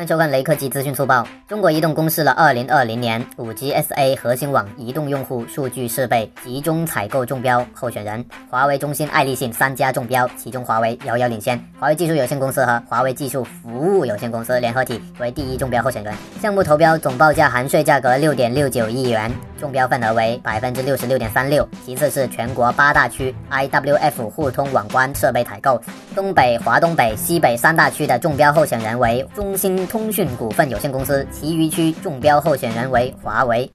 欢迎收看雷科技资讯速报。中国移动公示了二零二零年五 G SA 核心网移动用户数据设备集中采购中标候选人，华为、中兴、爱立信三家中标，其中华为遥遥领先。华为技术有限公司和华为技术服务有限公司联合体为第一中标候选人。项目投标总报价含税价格六点六九亿元，中标份额为百分之六十六点三六。其次是全国八大区 IWF 互通网关设备采购，东北、华东北、西北三大区的中标候选人为中兴。通讯股份有限公司，其余区中标候选人为华为。